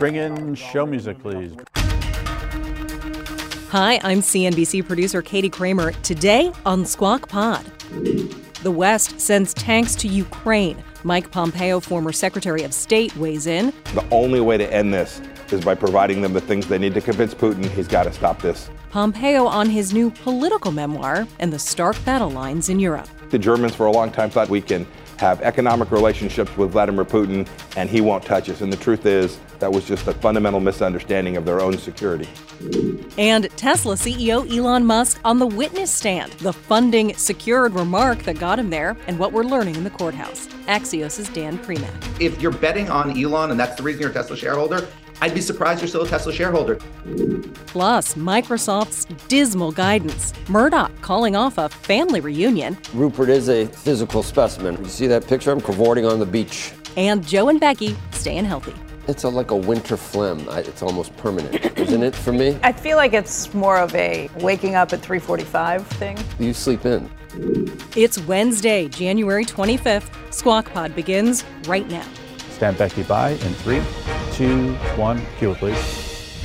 Bring in show music, please. Hi, I'm CNBC producer Katie Kramer. Today on Squawk Pod. The West sends tanks to Ukraine. Mike Pompeo, former Secretary of State, weighs in. The only way to end this is by providing them the things they need to convince Putin he's got to stop this. Pompeo on his new political memoir and the stark battle lines in Europe. The Germans, for a long time, thought we can have economic relationships with Vladimir Putin and he won't touch us. And the truth is, that was just a fundamental misunderstanding of their own security. And Tesla CEO Elon Musk on the witness stand, the funding secured remark that got him there, and what we're learning in the courthouse. Axios' is Dan Primack. If you're betting on Elon and that's the reason you're a Tesla shareholder, I'd be surprised you're still a Tesla shareholder. Plus, Microsoft's dismal guidance. Murdoch calling off a family reunion. Rupert is a physical specimen. You see that picture? I'm cavorting on the beach. And Joe and Becky staying healthy. It's a, like a winter phlegm. I, it's almost permanent, isn't it for me? I feel like it's more of a waking up at 3:45 thing. You sleep in. It's Wednesday, January 25th. Squawk Pod begins right now. Stand Becky by in three, two, one. Cue it, please.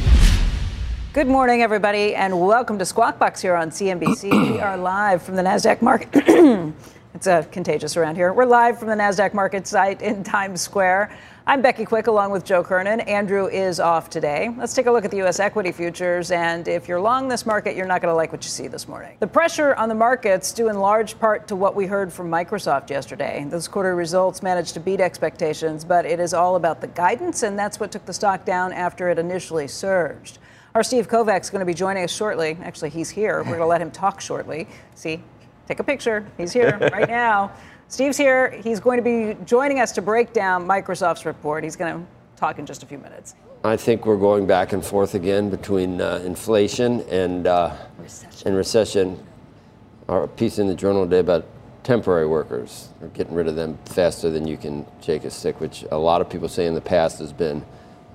Good morning, everybody, and welcome to Squawk Box here on CNBC. we are live from the Nasdaq market. it's uh, contagious around here. We're live from the Nasdaq market site in Times Square. I'm Becky Quick along with Joe Kernan. Andrew is off today. Let's take a look at the U.S. equity futures. And if you're long this market, you're not going to like what you see this morning. The pressure on the markets due in large part to what we heard from Microsoft yesterday. Those quarter results managed to beat expectations, but it is all about the guidance, and that's what took the stock down after it initially surged. Our Steve Kovach is going to be joining us shortly. Actually, he's here. We're going to let him talk shortly. See, take a picture. He's here right now. Steve's here. He's going to be joining us to break down Microsoft's report. He's going to talk in just a few minutes. I think we're going back and forth again between uh, inflation and uh, recession. and recession. Our piece in the journal today about temporary workers, We're getting rid of them faster than you can shake a stick, which a lot of people say in the past has been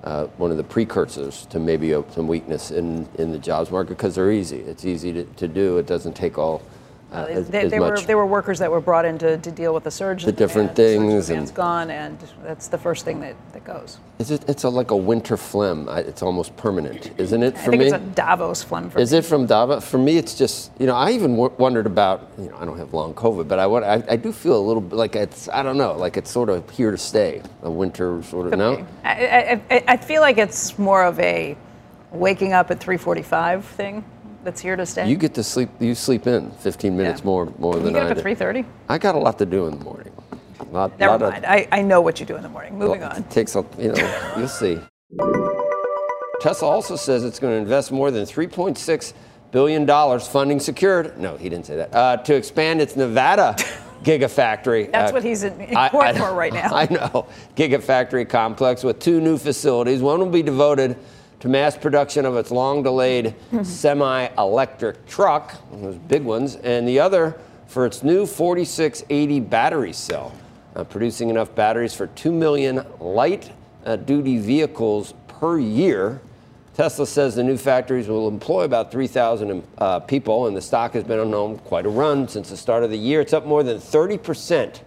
uh, one of the precursors to maybe some weakness in, in the jobs market because they're easy. It's easy to, to do. It doesn't take all uh, as, they, they were, they were workers that were brought in to, to deal with the surge. The different things. and it's gone, and that's the first thing that, that goes. Is it, it's a, like a winter phlegm. it's almost permanent, isn't it, for I think me? it's a Davos phlegm for Is me. it from Davos? For me, it's just, you know, I even w- wondered about, you know, I don't have long COVID, but I, I, I do feel a little bit like it's, I don't know, like it's sort of here to stay. A winter sort of, Could no? I, I, I feel like it's more of a waking up at 345 thing that's here to stay? You get to sleep. You sleep in 15 minutes yeah. more more you than get I up at 3:30. I got a lot to do in the morning. Lot, Never lot mind. Of, I, I know what you do in the morning. Moving well, on. takes a you know you'll see. Tesla also says it's going to invest more than 3.6 billion dollars funding secured. No, he didn't say that. Uh, to expand its Nevada. Gigafactory. That's uh, what he's in, in court I, I, for right now. I know. Gigafactory complex with two new facilities. One will be devoted to mass production of its long delayed semi electric truck, those big ones, and the other for its new 4680 battery cell, uh, producing enough batteries for 2 million light uh, duty vehicles per year. Tesla says the new factories will employ about 3,000 uh, people, and the stock has been on quite a run since the start of the year. It's up more than 30%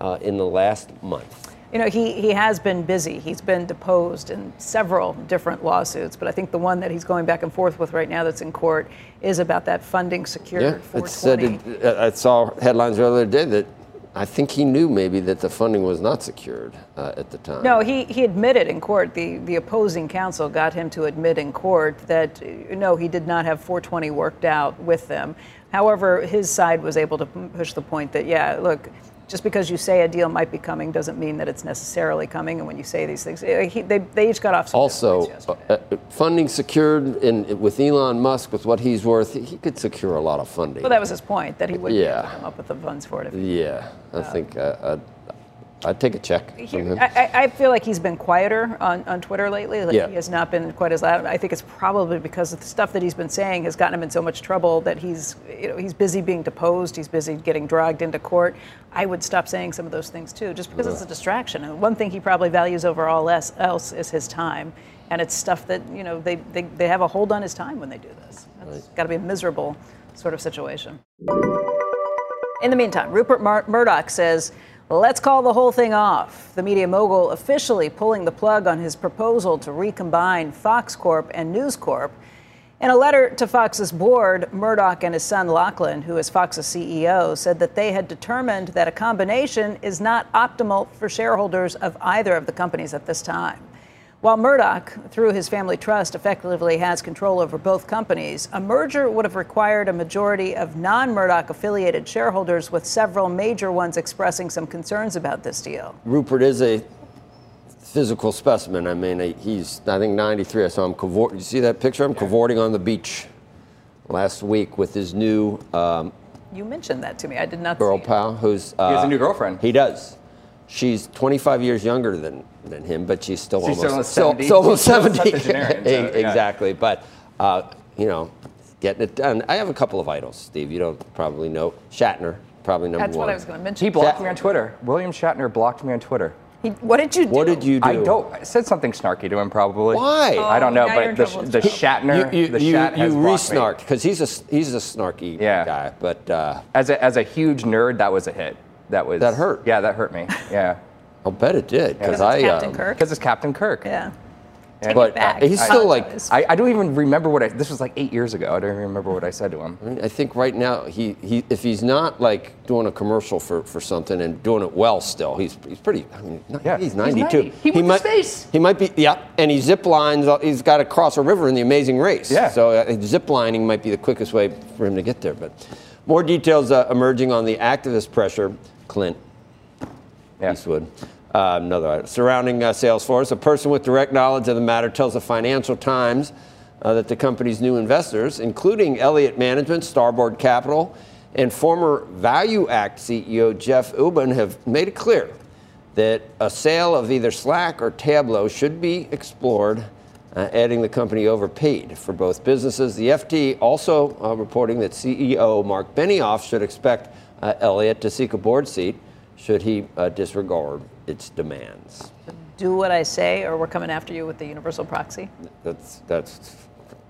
uh, in the last month. You know, he, he has been busy. He's been deposed in several different lawsuits, but I think the one that he's going back and forth with right now that's in court is about that funding secured yeah, it said it, I saw headlines the other day that I think he knew maybe that the funding was not secured uh, at the time. No, he, he admitted in court, the, the opposing counsel got him to admit in court that no, he did not have 420 worked out with them. However, his side was able to push the point that, yeah, look, just because you say a deal might be coming doesn't mean that it's necessarily coming. And when you say these things, eh, he, they, they each got off. Some also, uh, uh, funding secured in, with Elon Musk, with what he's worth, he could secure a lot of funding. Well, that was his point that he would yeah. come up with the funds for it. yeah, I uh, think uh, I'd take a check. He, I, I, feel like he's been quieter on, on Twitter lately. Like yeah. He has not been quite as loud. I think it's probably because the stuff that he's been saying has gotten him in so much trouble that he's, you know, he's busy being deposed. He's busy getting dragged into court. I would stop saying some of those things too, just because yeah. it's a distraction. And one thing he probably values over all else is his time. And it's stuff that, you know, they, they, they have a hold on his time when they do this. It's right. got to be a miserable sort of situation. In the meantime, Rupert Mur- Murdoch says Let's call the whole thing off. The media mogul officially pulling the plug on his proposal to recombine Fox Corp and News Corp. In a letter to Fox's board, Murdoch and his son Lachlan, who is Fox's CEO, said that they had determined that a combination is not optimal for shareholders of either of the companies at this time. While Murdoch, through his family trust, effectively has control over both companies, a merger would have required a majority of non Murdoch affiliated shareholders, with several major ones expressing some concerns about this deal. Rupert is a physical specimen. I mean, he's, I think, 93. I saw him cavort. You see that picture? I'm cavorting on the beach last week with his new. Um, you mentioned that to me. I did not girl see pal, who's. Uh, he has a new girlfriend. He does. She's 25 years younger than, than him, but she's still she's almost, still, 70. still, almost 70. so, yeah. exactly. But, uh, you know, getting it done. I have a couple of idols, Steve. You don't probably know. Shatner, probably number That's one. That's what I was going to mention. He blocked me on Twitter. William Shatner blocked me on Twitter. He, what did you do? What did you do? I don't. I said something snarky to him, probably. Why? I don't know, Oh, now you're but the, trouble. the Shatner, You, you, the you, Shat has you re-snarked because he's a he's a snarky Yeah. guy, but uh, As a, as a huge nerd, that was a hit. That was That hurt. Yeah, that hurt me. Yeah, I'll bet it did because Because I. it's Captain um, Kirk. because it's Captain Kirk. Yeah. Yeah. But back. he's I- still like. I, I don't even remember what I. This was like eight years ago. I don't even remember what I said to him. I, think right now he, he if he's not like doing a commercial for, for something and doing it well still he's he's pretty I mean not- Yeah, he's he's 92 90. He went to might space. he might be yeah and he zip lines uh, he's got to cross a river in the Amazing Race Yeah. so uh, zip lining might be the quickest way for him to get there but more details uh, emerging on the activist pressure Clint Yeah. Eastwood. Uh, another item. surrounding uh, Salesforce. A person with direct knowledge of the matter tells the Financial Times uh, that the company's new investors, including Elliott Management, Starboard Capital, and former ValueAct CEO Jeff Ubben, have made it clear that a sale of either Slack or Tableau should be explored, uh, adding the company overpaid for both businesses. The FT also uh, reporting that CEO Marc Benioff should expect uh, Elliott to seek a board seat should he uh, disregard its demands. Do what I say, or we're coming after you with the universal proxy. That's that's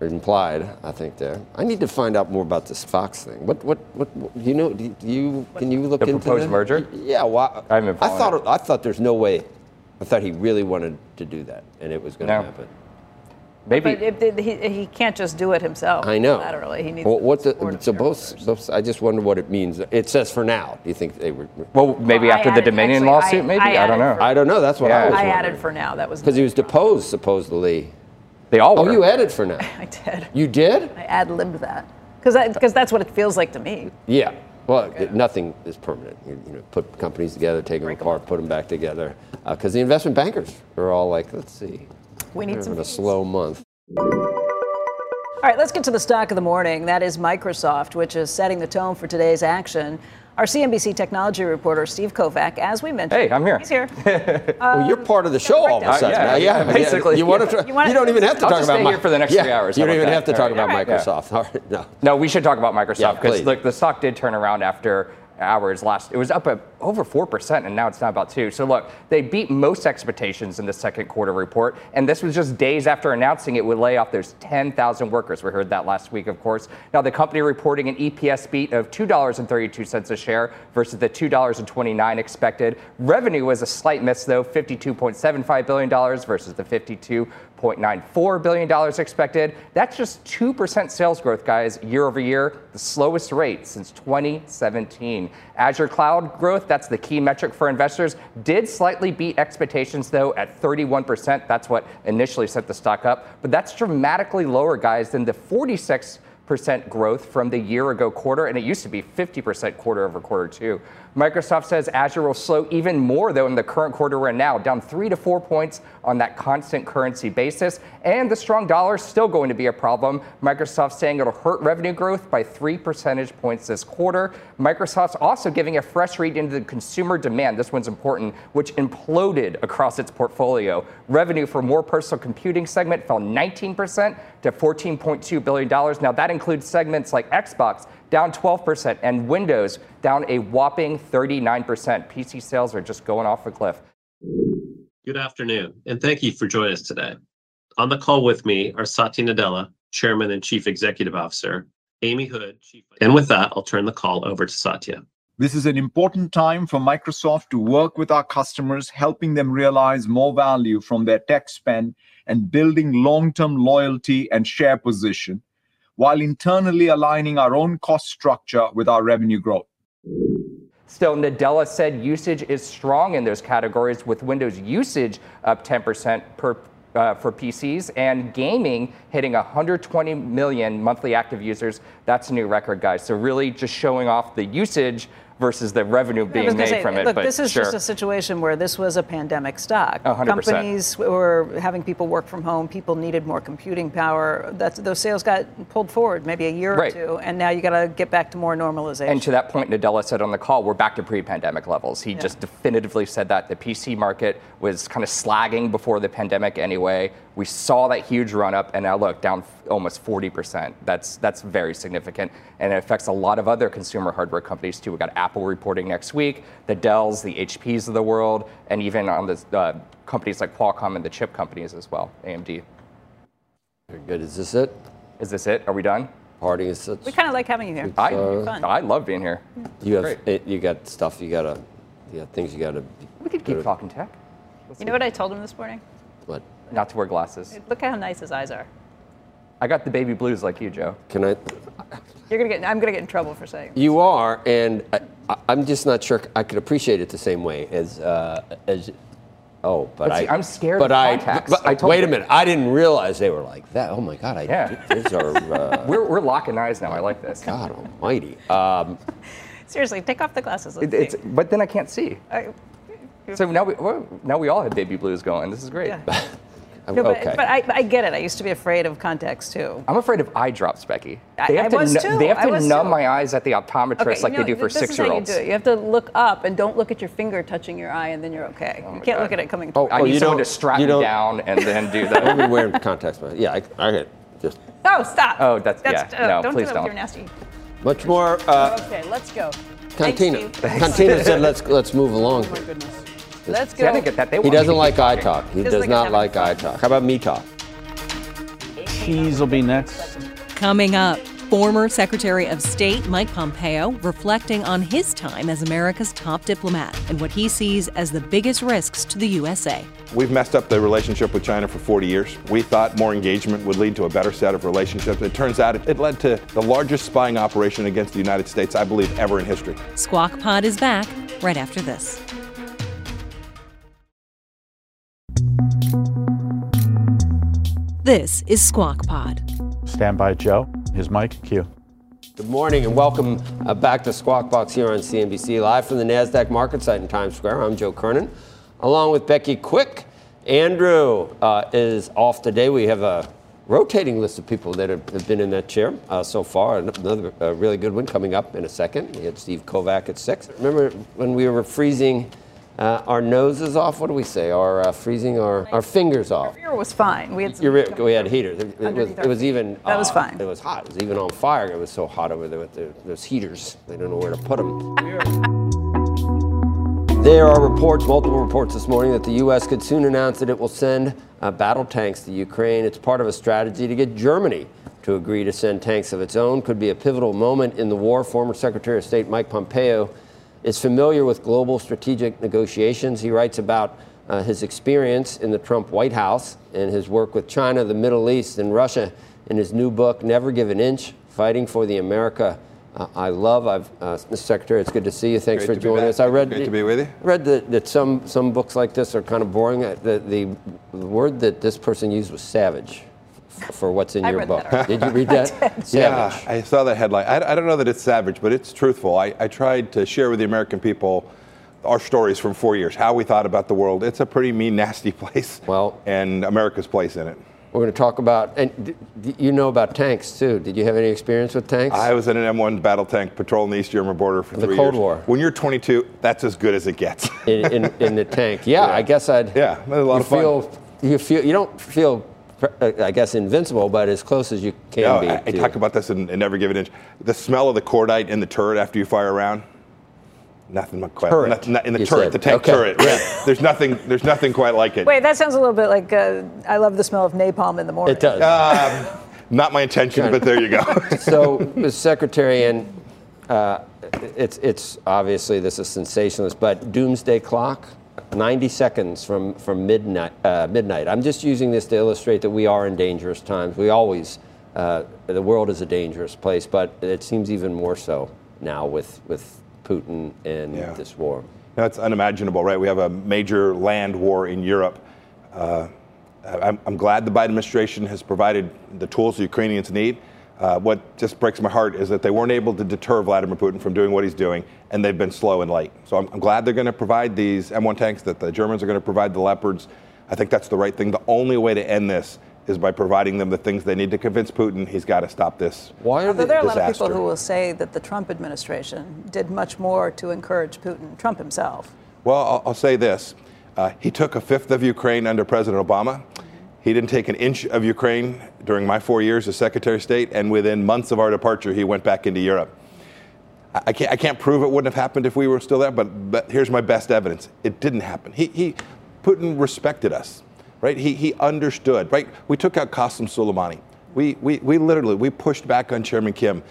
implied, I think. There, I need to find out more about this Fox thing. What what what? what you know? Do you can you look into The proposed that? merger? Yeah. Well, I haven't I following thought I thought there's no way. I thought he really wanted to do that, and it was going to No. happen. Maybe. But it, it- he, he can't just do it himself. I know. Laterally, he needs. Well, what the, support of so both, both. I just wonder what it means. It says for now. Do you think they were? well, maybe Well, I after the Dominion actually, lawsuit. I- maybe I I, don't know. for- I don't know. That's what Yeah. I was I wondering. added for now. That was because he was deposed supposedly. they all Oh, you added for now. I did. You did? I ad libbed that because because that's what it feels like to me. Yeah. Well, it- nothing is permanent. You, you know, put companies together, take them Break 'em apart, put them back together. Uh, because the investment bankers are all like, let's see, We need we're some. having a slow month. All right, let's get to the stock of the morning. That is Microsoft, which is setting the tone for today's action. Our CNBC technology reporter, Steve Kovach, as we mentioned. Hey, I'm here. He's here. well, you're part of the show all of a sudden. Uh, yeah, now. basically, You, want to? yeah. You, You wanna- don't even have to I'll talk about Microsoft. Here for the next yeah, three hours. You don't even that? have to talk All about right. Microsoft. All right, no. No, we should talk about Microsoft because please. look, the stock did turn around after hours last. It was up over four percent, and now it's down about two. So look, they beat most expectations in the second quarter report, and this was just days after announcing it would lay off those 10,000 workers. We heard that last week, of course. Now the company reporting an EPS beat of two dollars and 32 cents a share versus the two dollars and 29 expected. Revenue was a slight miss though, 52.75 billion dollars versus the 52. $0.94 billion expected. That's just 2% sales growth, guys, year over year, the slowest rate since 2017. Azure Cloud growth, that's the key metric for investors, did slightly beat expectations, though, at 31%. That's what initially set the stock up. But that's dramatically lower, guys, than the 46 percent growth from the year ago quarter, and it used to be 50% quarter over quarter too. Microsoft says Azure will slow even more though in the current quarter we're in now, down three to four points on that constant currency basis. And the strong dollar is still going to be a problem. Microsoft saying it'll hurt revenue growth by three percentage points this quarter. Microsoft's also giving a fresh read into the consumer demand. This one's important, which imploded across its portfolio. Revenue for more personal computing segment fell 19% to $14.2 billion. Now that includes segments like Xbox down 12% and Windows down a whopping 39%. PC sales are just going off a cliff. Good afternoon, and thank you for joining us today. On the call with me are Satya Nadella, Chairman and Chief Executive Officer, Amy Hood, Chief. And with that, I'll turn the call over to Satya. This is an important time for Microsoft to work with our customers, helping them realize more value from their tech spend and building long term loyalty and share position, while internally aligning our own cost structure with our revenue growth. Still, Nadella said usage is strong in those categories, with Windows usage up 10% per, uh, for PCs and gaming hitting 120 million monthly active users. That's a new record, guys. So, really just showing off the usage versus the revenue being made say, from it. Look, but this is sure. just a situation where this was a pandemic stock. 100%. Companies were having people work from home. People needed more computing power. That's, those sales got pulled forward maybe a year Right. or two, and now you got to get back to more normalization. And to that point, Nadella said on the call, we're back to pre-pandemic levels. He just definitively said that the PC market was kind of slagging before the pandemic anyway. We saw that huge run up, and now look down f- almost 40%. That's that's very significant, and it affects a lot of other consumer hardware companies too. We've got Apple reporting next week, the Dells, the HPs of the world, and even on the uh, companies like Qualcomm and the chip companies as well, AMD. Very good. Is this it? Is this it? Are we done? Party is such. we kind of like having you here. I, You're. I love being here. You have it, you got stuff you gotta, you got things you gotta. We could keep talking tech. You know what I told him this morning? What Not to wear glasses. Look how nice his eyes are. I got the baby blues like you, Joe. can I? You're gonna get. I'm gonna get in trouble for saying. You are, and I, I- I'm just not sure I could appreciate it the same way as uh, as. Oh, but, But see, I, I'm scared But of I, contacts. but- I wait you. a minute. I didn't realize they were like that. Oh my God! I, Yeah. these are. Uh, We're, we're locking eyes now. I like this. God Almighty. Um, Seriously, take off the glasses. Let's It- it's, see. but then I can't see. I- So now we well, now we all have baby blues going. This is great. Yeah. No, but, okay. but I, I get it. I used to be afraid of contacts too. I'm afraid of eye drops, Becky. They have I to was nu- too. They have to numb too. my eyes at the optometrist like you they do for this is how you six-year-olds. do. You have to look up and don't look at your finger touching your eye, and then you're okay. you Oh my can't God. look at it coming. Oh, I Oh, need you someone to don't- strap you me down and then do I've been that. wearing contacts. man. Yeah, I, I get just Oh, stop. Oh, that's- yeah, uh, no, don't please do that don't. with your nasty. much more. Uh, Okay, let's go. Thanks, Cantina. Cantina said, "Let's let's move along." Oh my goodness. Let's go. get that. They He want me to doesn't like eye talking. talk. He does like not like eye talk. How about me talk? Cheese will be next. Coming up, former Secretary of State Mike Pompeo reflecting on his time as America's top diplomat and what he sees as the biggest risks to the USA. We've messed up the relationship with China for 40 years. We thought more engagement would lead to a better set of relationships. It turns out it, it led to the largest spying operation against the United States, I believe, ever in history. Squawk Pod is back right after this. This is Squawk Pod. Stand by, Joe. His mic, cue. Good morning and welcome uh, back to Squawk Box here on CNBC, live from the NASDAQ market site in Times Square. I'm Joe Kernan, along with Becky Quick. Andrew uh, is off today. We have a rotating list of people that have, have been in that chair uh, so far. Another uh, really good one coming up in a second. We had Steve Kovach at six. Remember when we were freezing uh, our noses off? What do we say? Our uh, freezing our, our fingers off. Beer was fine. We had some. We had heaters. It, it was, it was even. That was uh, fine. It was hot. It was even on fire. It was so hot over there with the, those heaters. They don't know where to put them. There are reports, multiple reports this morning, that the U.S. could soon announce that it will send uh, battle tanks to Ukraine. It's part of a strategy to get Germany to agree to send tanks of its own. Could be a pivotal moment in the war. Former Secretary of State Mike Pompeo is familiar with global strategic negotiations. He writes about uh, his experience in the Trump White House and his work with China, the Middle East, and Russia in his new book, Never Give an Inch Fighting for the America uh, I Love. I've, uh, Mr. Secretary, it's good to see you. Thanks Great for joining us. I read, Great to be with you. I read that, that some, some books like this are kind of boring. Uh, The, the, the word that this person used was savage for what's in I your read book. that Did you read that? Savage. Yeah, I saw that headline. I, I don't know that it's savage, but it's truthful. I, I tried to share with the American people our stories from four years, how we thought about the world. It's a pretty mean, nasty place. Well- and America's place in it. We're going to talk about, and d- d- you know about tanks too. Did you have any experience with tanks? I was in an M1 battle tank patrolling the East German border for The three Cold years. War. When you're 22, that's as good as it gets. in, in, in the tank. Yeah, Yeah. I guess I'd. Yeah, that a lot you of fun. feel, You feel you don't feel, I guess, invincible, but as close as you can No, be. I, I to- talk about this and, and never give an inch. The smell of the cordite in the turret after you fire around. Nothing quite. Turret, not- not- in the you turret, said. the tank Okay. turret. Right. there's nothing. There's nothing quite like it. Wait, that sounds a little bit like uh, I love the smell of napalm in the morning. It does. Um, not my intention, but there you go. so, Mr. Secretary, and uh, it's, it's obviously this is sensationalist, but doomsday clock, 90 seconds from, from midnight, uh, midnight. I'm just using this to illustrate that we are in dangerous times. We always, uh, the world is a dangerous place, but it seems even more so now with, with Putin and Yeah. this war. That's unimaginable, right? We have a major land war in Europe. Uh, I'm, I'm glad the Biden administration has provided the tools the Ukrainians need. Uh, what just breaks my heart is that they weren't able to deter Vladimir Putin from doing what he's doing, and they've been slow and late. So I'm, I'm glad they're going to provide these M1 tanks, that the Germans are going to provide the Leopards. I think that's the right thing. The only way to end this is by providing them the things they need to convince Putin he's got to stop this. Why are Although the, there are a lot of people who will say that the Trump administration did much more to encourage Putin, Trump himself. Well, I'll, I'll say this. Uh, he took a fifth of Ukraine under President Obama. He didn't take an inch of Ukraine during my four years as Secretary of State, and within months of our departure, he went back into Europe. I, can't, I can't prove it wouldn't have happened if we were still there, but, but here's my best evidence. It didn't happen. He, he, Putin respected us, right? He, he understood, right? We took out Qasem Soleimani. We, we, we literally, we pushed back on Chairman Kim.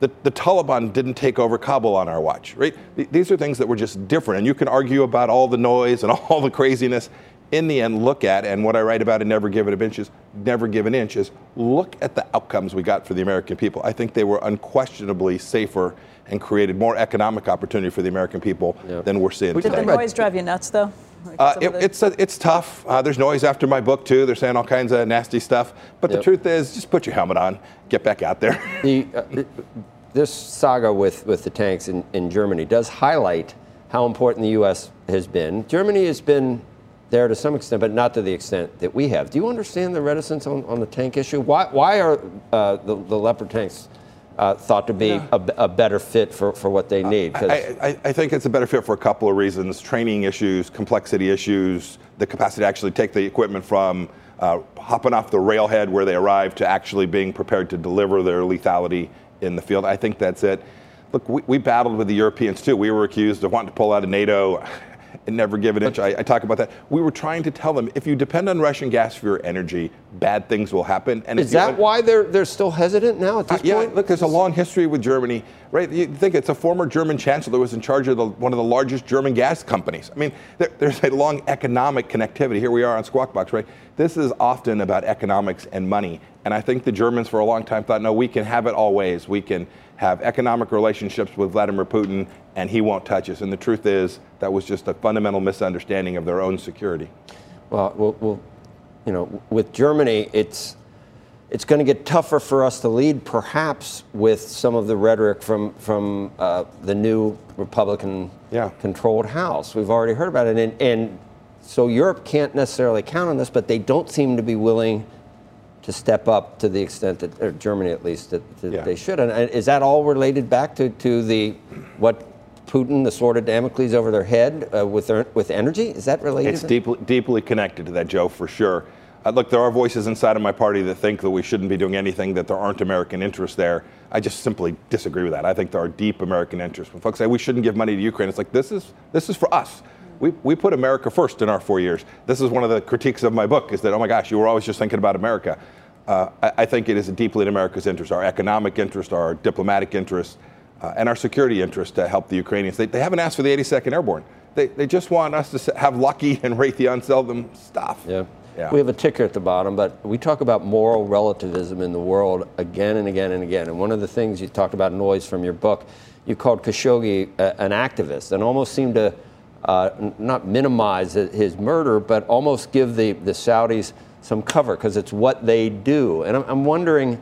The, the Taliban didn't take over Kabul on our watch, right? These are things that were just different. And you can argue about all the noise and all the craziness. In the end, look at, and what I write about in Never Give It an Inch is Never Give an Inch is look at the outcomes we got for the American people. I think they were unquestionably safer and created more economic opportunity for the American people than we're seeing Did the noise drive you nuts, though? Like Uh, it, the- it's uh, it's tough. Uh, there's noise after my book too. They're saying all kinds of nasty stuff. But the truth is, just put your helmet on, get back out there. the, uh, this saga with, with the tanks in, in Germany does highlight how important the U.S. has been. Germany has been there to some extent, but not to the extent that we have. Do you understand the reticence on, on the tank issue? Why, why are uh, the, the Leopard tanks uh, thought to be a, a better fit for, for what they need? I, I, I think it's a better fit for a couple of reasons: training issues, complexity issues, the capacity to actually take the equipment from uh, hopping off the railhead where they arrive to actually being prepared to deliver their lethality in the field. I think that's it. Look, we, we battled with the Europeans too. We were accused of wanting to pull out of NATO. And never give an inch. I, I talk about that. We were trying to tell them if you depend on Russian gas for your energy, bad things will happen. And is that un- why they're, they're still hesitant now at this uh, yeah, point? look, there's a long history with Germany, right? You think it's a former German chancellor who was in charge of the, one of the largest German gas companies. I mean, there, there's a long economic connectivity. Here we are on Squawk Box, right? This is often about economics and money. And I think the Germans for a long time thought, no, we can have it all ways. We can have economic relationships with Vladimir Putin, and he won't touch us. And the truth is, that was just a fundamental misunderstanding of their own security. Well, well, well you know, with Germany, it's it's going to get tougher for us to lead, perhaps with some of the rhetoric from from uh, the new Republican-controlled House. We've already heard about it, and, and so Europe can't necessarily count on this, but they don't seem to be willing to step up to the extent that, or Germany at least, that, that Yeah. they should. And, and is that all related back to, to the what Putin, the sword of Damocles over their head uh, with their, with energy? Is that related? It's deeply, deeply connected to that, Joe, for sure. Uh, look, there are voices inside of my party that think that we shouldn't be doing anything, that there aren't American interests there. I just simply disagree with that. I think there are deep American interests. When folks say we shouldn't give money to Ukraine, it's like this is this is for us. We, we put America first in our four years. This is one of the critiques of my book is that, oh my gosh, you were always just thinking about America. Uh, I, I think it is deeply in America's interest, our economic interest, our diplomatic interest, and our security interests to help the Ukrainians. They, they haven't asked for the 82nd Airborne. They, they just want us to have Lockheed and Raytheon sell them stuff. Yeah. Yeah. We have a ticker at the bottom, but we talk about moral relativism in the world again and again and again. And one of the things you talked about noise from your book, you called Khashoggi uh, an activist and almost seemed to uh, n- not minimize his murder, but almost give the, the Saudis some cover because it's what they do. And I'm, I'm wondering,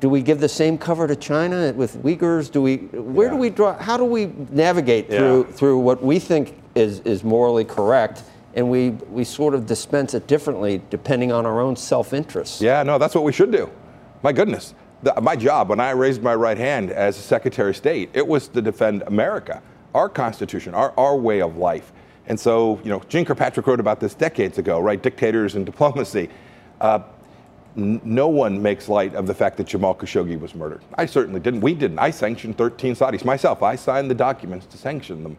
do we give the same cover to China with Uyghurs? Do we? Where do we draw? How do we navigate Yeah. through through what we think is is morally correct, and we we sort of dispense it differently depending on our own self-interest? Yeah, no, that's what we should do. My goodness. The, my job, when I raised my right hand as Secretary of State, it was to defend America, our Constitution, our, our way of life. And so, you know, Jeane Kirkpatrick wrote about this decades ago, right? Dictators and diplomacy. Uh, no one makes light of the fact that Jamal Khashoggi was murdered. I certainly didn't. We didn't. I sanctioned 13 Saudis myself. I signed the documents to sanction them.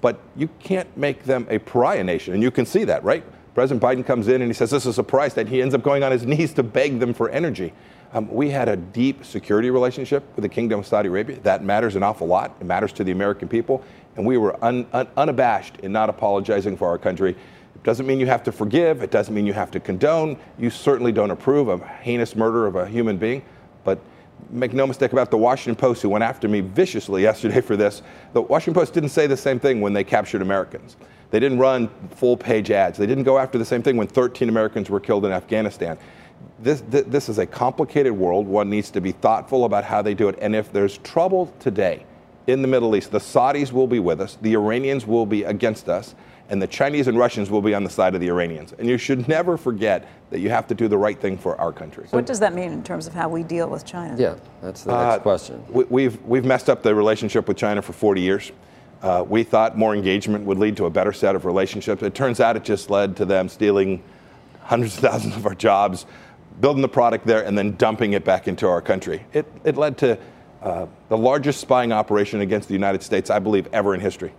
But you can't make them a pariah nation. And you can see that, right? President Biden comes in and he says this is a price that he ends up going on his knees to beg them for energy. Um, we had a deep security relationship with the Kingdom of Saudi Arabia. That matters an awful lot. It matters to the American people. And we were un, un, unabashed in not apologizing for our country. Doesn't mean you have to forgive. It doesn't mean you have to condone. You certainly don't approve of heinous murder of a human being. But make no mistake about the Washington Post, who went after me viciously yesterday for this, the Washington Post didn't say the same thing when they captured Americans. They didn't run full page ads. They didn't go after the same thing when 13 Americans were killed in Afghanistan. This, this, this is a complicated world. One needs to be thoughtful about how they do it. And if there's trouble today in the Middle East, the Saudis will be with us, the Iranians will be against us, and the Chinese and Russians will be on the side of the Iranians. And you should never forget that you have to do the right thing for our country. What does that mean in terms of how we deal with China? Yeah, that's the next Uh, question. We, we've, we've messed up the relationship with China for 40 years. Uh, we thought more engagement would lead to a better set of relationships. It turns out it just led to them stealing hundreds of thousands of our jobs, building the product there, and then dumping it back into our country. It, it led to uh, the largest spying operation against the United States, I believe, ever in history,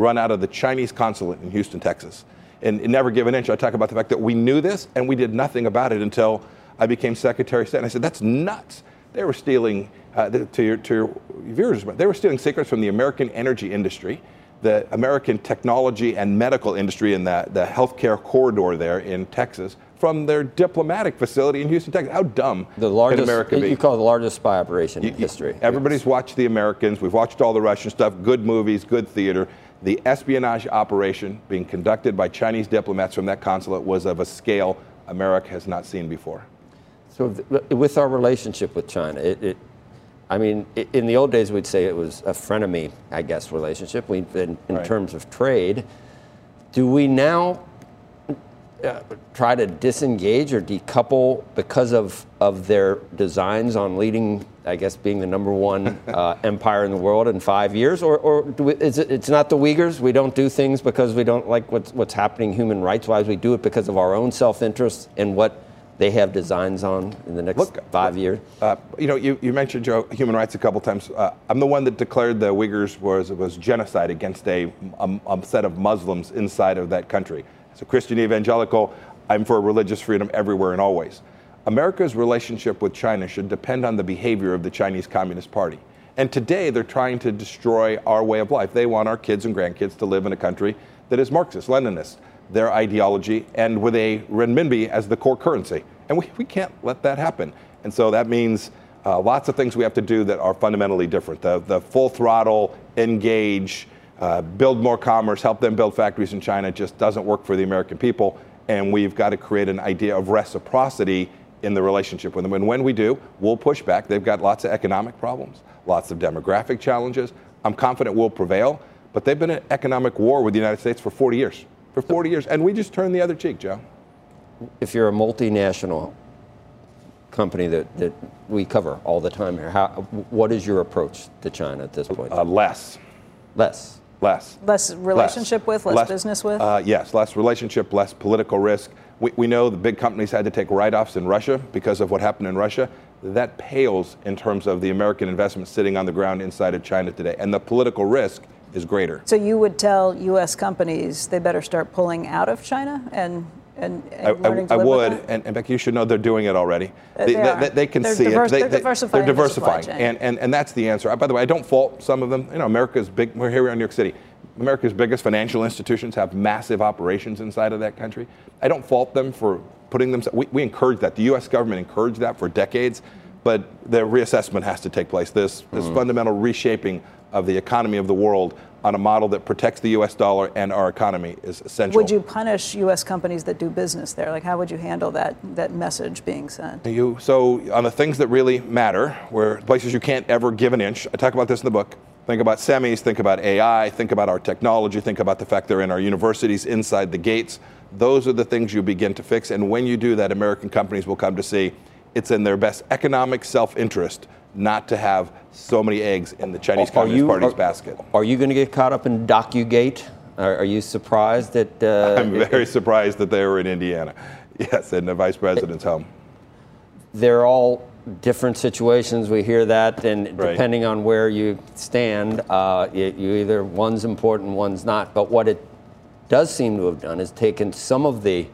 run out of the Chinese consulate in Houston, Texas. And never give an inch. I talk about the fact that we knew this and we did nothing about it until I became Secretary of State. And I said, that's nuts. They were stealing, uh, to, your, to your viewers, they were stealing secrets from the American energy industry, the American technology and medical industry in the, the healthcare corridor there in Texas, from their diplomatic facility in Houston, Texas. How dumb The largest, America be? you call it the largest spy operation in history. Everybody's watched the Americans. We've watched all the Russian stuff, good movies, good theater. The espionage operation being conducted by Chinese diplomats from that consulate was of a scale America has not seen before. So, with our relationship with China, it, it, I mean, i in the old days, we'd say it was a frenemy, I guess, relationship. We, in, in Right. terms of trade, do we now uh, try to disengage or decouple because of of their designs on leading, I guess, being the number one uh, empire in the world in five years, or, or do we, is it, it's not the Uyghurs? We don't do things because we don't like what's what's happening human rights wise. We do it because of our own self interest and what they have designs on in the next Look, five years. Uh, you know, you, you mentioned Joe, human rights a couple times. Uh, I'm the one that declared the Uyghurs was was genocide against a, a, a set of Muslims inside of that country. As a Christian evangelical, I'm for religious freedom everywhere and always. America's relationship with China should depend on the behavior of the Chinese Communist Party. And today they're trying to destroy our way of life. They want our kids and grandkids to live in a country that is Marxist, Leninist, their ideology, and with a renminbi as the core currency. And we, we can't let that happen. And so that means uh, lots of things we have to do that are fundamentally different. The, the full throttle, engage, uh, build more commerce, help them build factories in China just doesn't work for the American people. And we've got to create an idea of reciprocity in the relationship with them. And when we do, we'll push back. They've got lots of economic problems, lots of demographic challenges. I'm confident we'll prevail, but they've been in economic war with the United States for 40 years. For 40 years. And we just turned the other cheek, Joe. If you're a multinational company that, that we cover all the time here, how, what is your approach to China at this point? Uh, less. Less. Less. Less relationship with, less, business with? Uh, yes, less relationship, less political risk. We, we know the big companies had to take write offs in Russia because of what happened in Russia. That pales in terms of the American investment sitting on the ground inside of China today. And the political risk is greater. so you would tell U.S. companies they better start pulling out of China and and, and I, learning to I would, and, and Becky, you should know they're doing it already. Uh, they, they are. they can They're see diverse- it. They, they're they- diversifying They're diversifying, chain. and, and and that's the answer. I, by the way, I don't fault some of them. You know, America's big. We're here in New York City. America's biggest financial institutions have massive operations inside of that country. I don't fault them for putting them. We, we encourage that. The U.S. government encouraged that for decades, but the reassessment has to take place. This this Mm-hmm. fundamental reshaping of the economy of the world on a model that protects the U.S. dollar and our economy is essential. Would you punish U.S. companies that do business there? Like, how would you handle that that message being sent? You, so on the things that really matter, where places you can't ever give an inch, I talk about this in the book. Think about semis, think about AI, think about our technology, think about the fact they're in our universities inside the gates. Those are the things you begin to fix. And when you do that, American companies will come to see it's in their best economic self interest not to have so many eggs in the Chinese Communist Party's are, basket. Are you going to get caught up in DocuGate? Are, are you surprised that? Uh, I'm very surprised that they were in Indiana. Yes, in the vice president's home. they're all different situations. We hear that, and Right. depending on where you stand, uh, you, you either one's important, one's not. But what it does seem to have done is taken some of the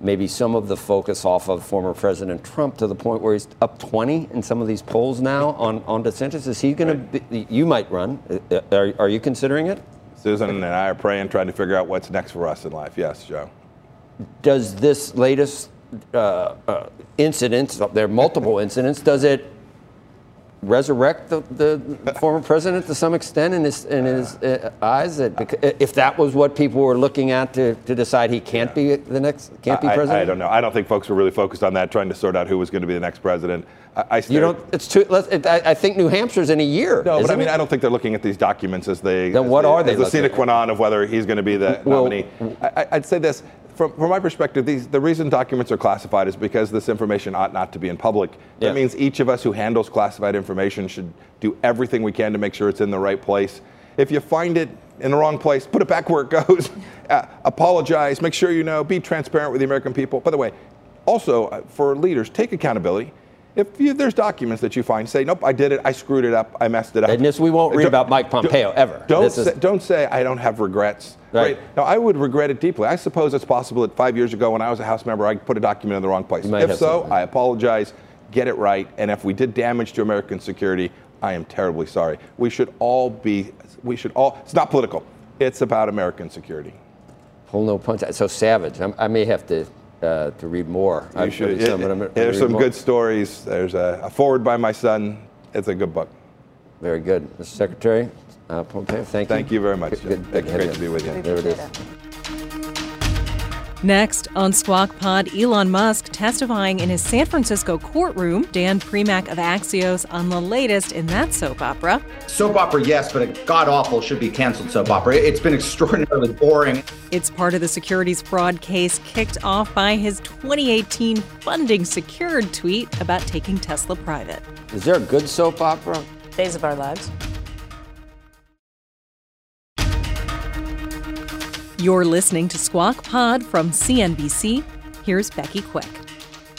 maybe some of the focus off of former President Trump to the point where he's up 20 in some of these polls now on, on DeSantis. Is he going to be, you might run. Uh, are, are you considering it? Susan and I are praying, trying to figure out what's next for us in life. Yes, Joe. Does this latest uh, uh, incident, there are multiple incidents, does it resurrect the, the former president to some extent in his in his uh, eyes? That if that was what people were looking at to, to decide he can't be the next can't be president I, I, don't know. I don't think folks were really focused on that trying to sort out who was going to be the next president. I, I you don't it's too it, I, I, think New Hampshire's in a year no but I mean it? I don't think they're looking at these documents as they then what they, are they as the sine qua non of whether he's going to be the well, nominee. I, I'd say this from, from my perspective, these, the reason documents are classified is because this information ought not to be in public. That yeah. means each of us who handles classified information should do everything we can to make sure it's in the right place. If you find it in the wrong place, put it back where it goes. uh, apologize. Make sure you know. Be transparent with the American people. By the way, also uh, for leaders, take accountability. If you, there's documents that you find, say, nope, I did it, I screwed it up, I messed it up. And this, we won't read don't, about Mike Pompeo don't, ever. Don't say, don't say, I don't have regrets. Right. right. Now, I would regret it deeply. I suppose it's possible that five years ago when I was a House member, I put a document in the wrong place. If so, something. I apologize, get it right. And if we did damage to American security, I am terribly sorry. We should all be, we should all, it's not political, it's about American security. Pull no punch. So savage. I'm, i may have to uh, to read more. You should. Some, it, there's some more. good stories. There's a, a, forward by my son. It's a good book. Very good, Mr. Secretary uh, Pompeo. Thank you. Thank you very much. Good, good, great to be with you. There it is. Next on Squawk Pod, Elon Musk testifying in his San Francisco courtroom. Dan Primack of Axios on the latest in that soap opera. Soap opera, yes, but a god awful should be canceled soap opera. It's been extraordinarily boring. It's part of the securities fraud case kicked off by his 2018 funding secured tweet about taking Tesla private. Is there a good soap opera? Days of Our Lives. You're listening to Squawk Pod from CNBC. Here's Becky Quick.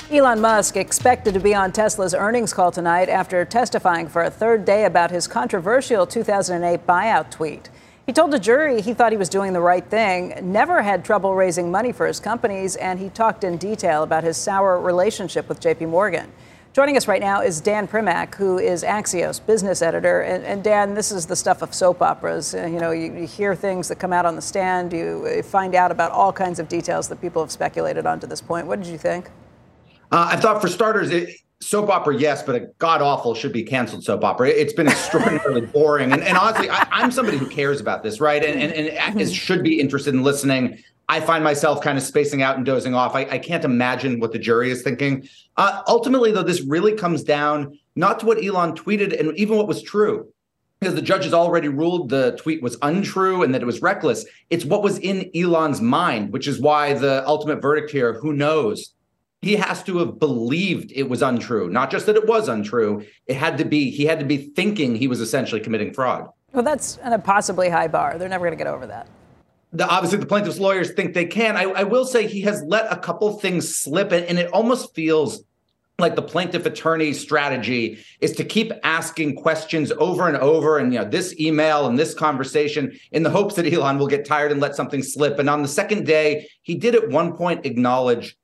Elon Musk expected to be on Tesla's earnings call tonight after testifying for a third day about his controversial 2008 buyout tweet. He told a jury he thought he was doing the right thing, never had trouble raising money for his companies, and he talked in detail about his sour relationship with JP Morgan. Joining us right now is Dan Primack, who is Axios business editor. And, and Dan, this is the stuff of soap operas. Uh, you know, you, you, hear things that come out on the stand, you, you find out about all kinds of details that people have speculated on to this point. What did you think? Uh, I thought, for starters, it, soap opera, yes, but a god awful should be canceled soap opera. It's been extraordinarily boring. And, and honestly, I, am somebody who cares about this, right? And, and, and mm-hmm. should be interested in listening. I find myself kind of spacing out and dozing off. I, I can't imagine what the jury is thinking. Uh, ultimately, though, this really comes down not to what Elon tweeted and even what was true, because the judge has already ruled the tweet was untrue and that it was reckless. It's what was in Elon's mind, which is why the ultimate verdict here, who knows? He has to have believed it was untrue, not just that it was untrue. It had to be, he had to be thinking he was essentially committing fraud. Well, that's a possibly high bar. They're never going to get over that the, obviously the plaintiff's lawyers think they can. I, I will say he has let a couple things slip, and, it almost feels like the plaintiff attorney strategy is to keep asking questions over and over and you know this email and this conversation in the hopes that Elon will get tired and let something slip and on the second day he did at one point acknowledge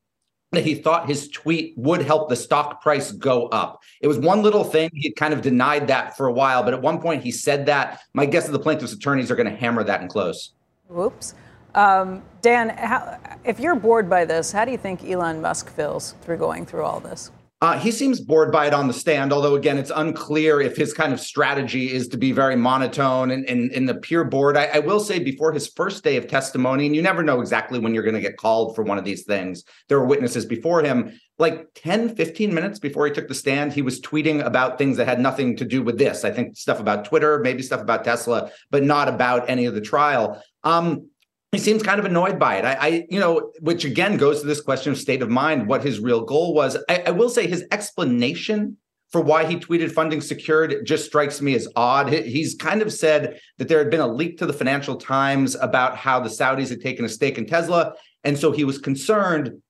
that he thought his tweet would help the stock price go up. It was one little thing. He kind of denied that for a while, but at one point he said that. My guess is the plaintiff's attorneys are going to hammer that in close. Whoops. Um, Dan, how, if you're bored by this, how do you think Elon Musk feels through going through all this? Uh, he seems bored by it on the stand, although again, it's unclear if his kind of strategy is to be very monotone and in the pure board. I, I, will say before his first day of testimony, and you never know exactly when you're going to get called for one of these things. There were witnesses before him. Like 10, 15 minutes before he took the stand, he was tweeting about things that had nothing to do with this. I think stuff about Twitter, maybe stuff about Tesla, but not about any of the trial. Um, he seems kind of annoyed by it. I, I, you know, which again goes to this question of state of mind, what his real goal was. I, I will say his explanation for why he tweeted funding secured just strikes me as odd. He's kind of said that there had been a leak to the Financial Times about how the Saudis had taken a stake in Tesla. And so he was concerned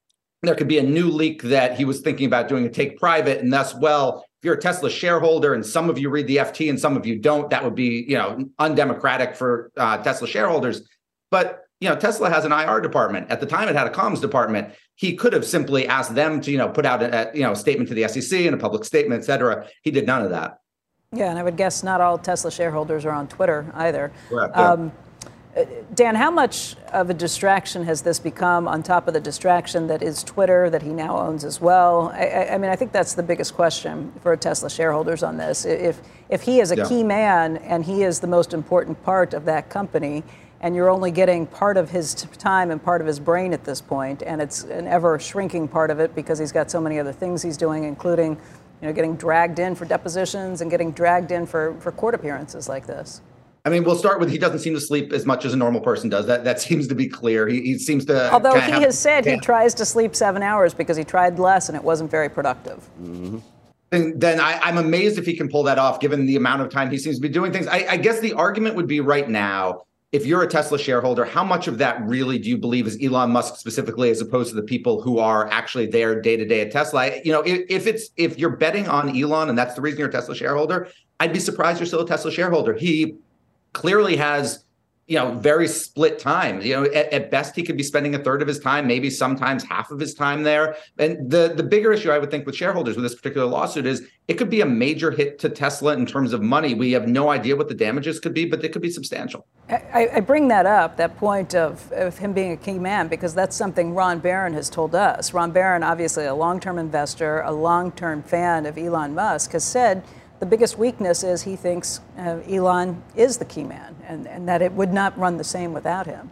there could be a new leak that he was thinking about doing a take private. And thus, well, if you're a Tesla shareholder and some of you read the FT and some of you don't, that would be, you know, undemocratic for uh, Tesla shareholders. But you know, Tesla has an IR department. At the time, it had a comms department. He could have simply asked them to, you know, put out a, you know statement to the SEC and a public statement, et cetera. He did none of that. Yeah, and I would guess not all Tesla shareholders are on Twitter either. Correct. Yeah. Um, Dan, how much of a distraction has this become on top of the distraction that is Twitter that he now owns as well? I, I mean, I think that's the biggest question for Tesla shareholders on this. If, if he is a Yeah. key man and he is the most important part of that company, and you're only getting part of his time and part of his brain at this point, and it's an ever shrinking part of it because he's got so many other things he's doing, including you know, getting dragged in for depositions and getting dragged in for, for court appearances like this. I mean, we'll start with he doesn't seem to sleep as much as a normal person does. That that seems to be clear. He, he seems to. Although he have- has said he tries to sleep seven hours because he tried less and it wasn't very productive. Mm-hmm. then, then I, I'm amazed if he can pull that off, given the amount of time he seems to be doing things. I, I guess the argument would be right now, if you're a Tesla shareholder, how much of that really do you believe is Elon Musk specifically, as opposed to the people who are actually there day to day at Tesla? You know, if, if it's if you're betting on Elon and that's the reason you're a Tesla shareholder, I'd be surprised you're still a Tesla shareholder. He clearly has you know very split time. You know at, at best he could be spending a third of his time maybe sometimes half of his time there. And the the bigger issue i would think with shareholders with this particular lawsuit is it could be a major hit to tesla in terms of money. We have no idea what the damages could be but they could be substantial. I, I bring that up, that point of, of him being a key man, because that's something Ron Baron has told us. Ron Baron, obviously a long term investor, a long term fan of Elon Musk, has said the biggest weakness is he thinks uh, Elon is the key man and, and that it would not run the same without him.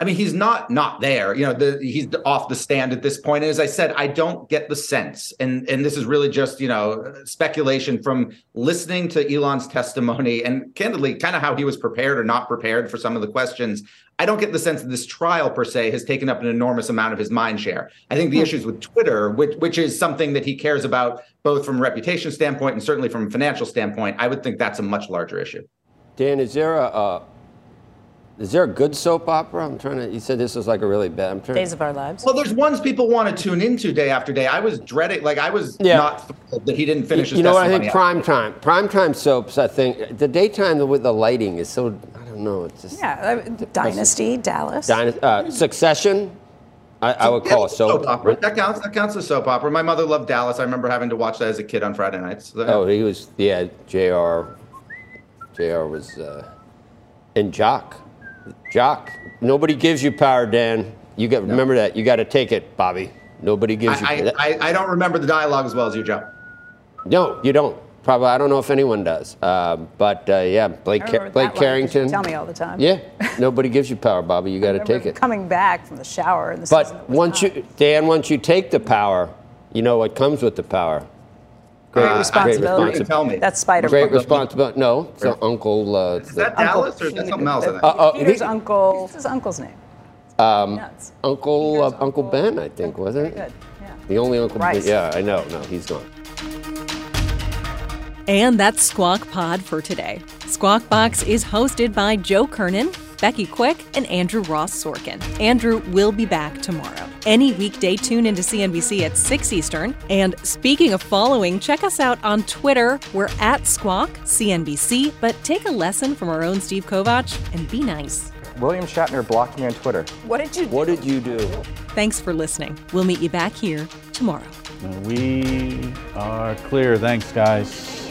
I mean, he's not not there. You know, the, he's off the stand at this point. And as I said, I don't get the sense, and and this is really just you know speculation from listening to Elon's testimony and candidly, kind of how he was prepared or not prepared for some of the questions. I don't get the sense that this trial per se has taken up an enormous amount of his mind share. I think the issues with Twitter, which which is something that he cares about both from a reputation standpoint and certainly from a financial standpoint, I would think that's a much larger issue. Dan, is there a uh, is there a good soap opera? I'm trying to. You said this was like a really bad. I'm trying. Days of Our Lives. Well, there's ones people want to tune into day after day. I was dreading, like I was Yeah. not thrilled that he didn't finish his you know what I think? Prime time. Prime time soaps. I think the daytime with the lighting is so. I don't know. It's just. Yeah, uh, Dynasty, Dallas. Dyna- uh, Succession. I, I would Yeah, call it it's a soap. opera. That counts. That counts as soap opera. My mother loved Dallas. I remember having to watch that as a kid on Friday nights. So, Oh, he was. Yeah, Jr. Jr. was. Uh, and Jock. Jock. Nobody gives you power, Dan. You got remember that. You got to take it, Bobby. Nobody gives you. I, that- I, I, I don't remember the dialogue as well as you, Joe. No, you don't. Probably, I don't know if anyone does. Uh, but uh, yeah, Blake, I Ca- remember Blake that line 'cause you Carrington. Tell me all the time. Yeah, nobody gives you power, Bobby. You got to take it. Coming back from the shower in the But once not. you, Dan, once you take the power, you know what comes with the power. Great Uh, responsibility. You can tell me. That's Spider. Great responsibility. No, it's Really? Uncle. Uh, Is the- that Dallas or is that something else? I? Uh, uh, Peter's he- uncle. What's his uncle's name? um, Uncle uh, Uncle uncle. Ben, I think, wasn't it? Good. Yeah. The only Uncle Ben. Yeah, I know. No, he's gone. And that's Squawk Pod for today. Squawk Box is hosted by Joe Kernan, Becky Quick, and Andrew Ross Sorkin. Andrew will be back tomorrow. Any weekday, tune into CNBC at 6 Eastern. And speaking of following, check us out on Twitter. We're at Squawk CNBC, but take a lesson from our own Steve Kovach and be nice. William Shatner blocked me on Twitter. What did you do? What did you do? Thanks for listening. We'll meet you back here tomorrow. We are clear. Thanks, guys.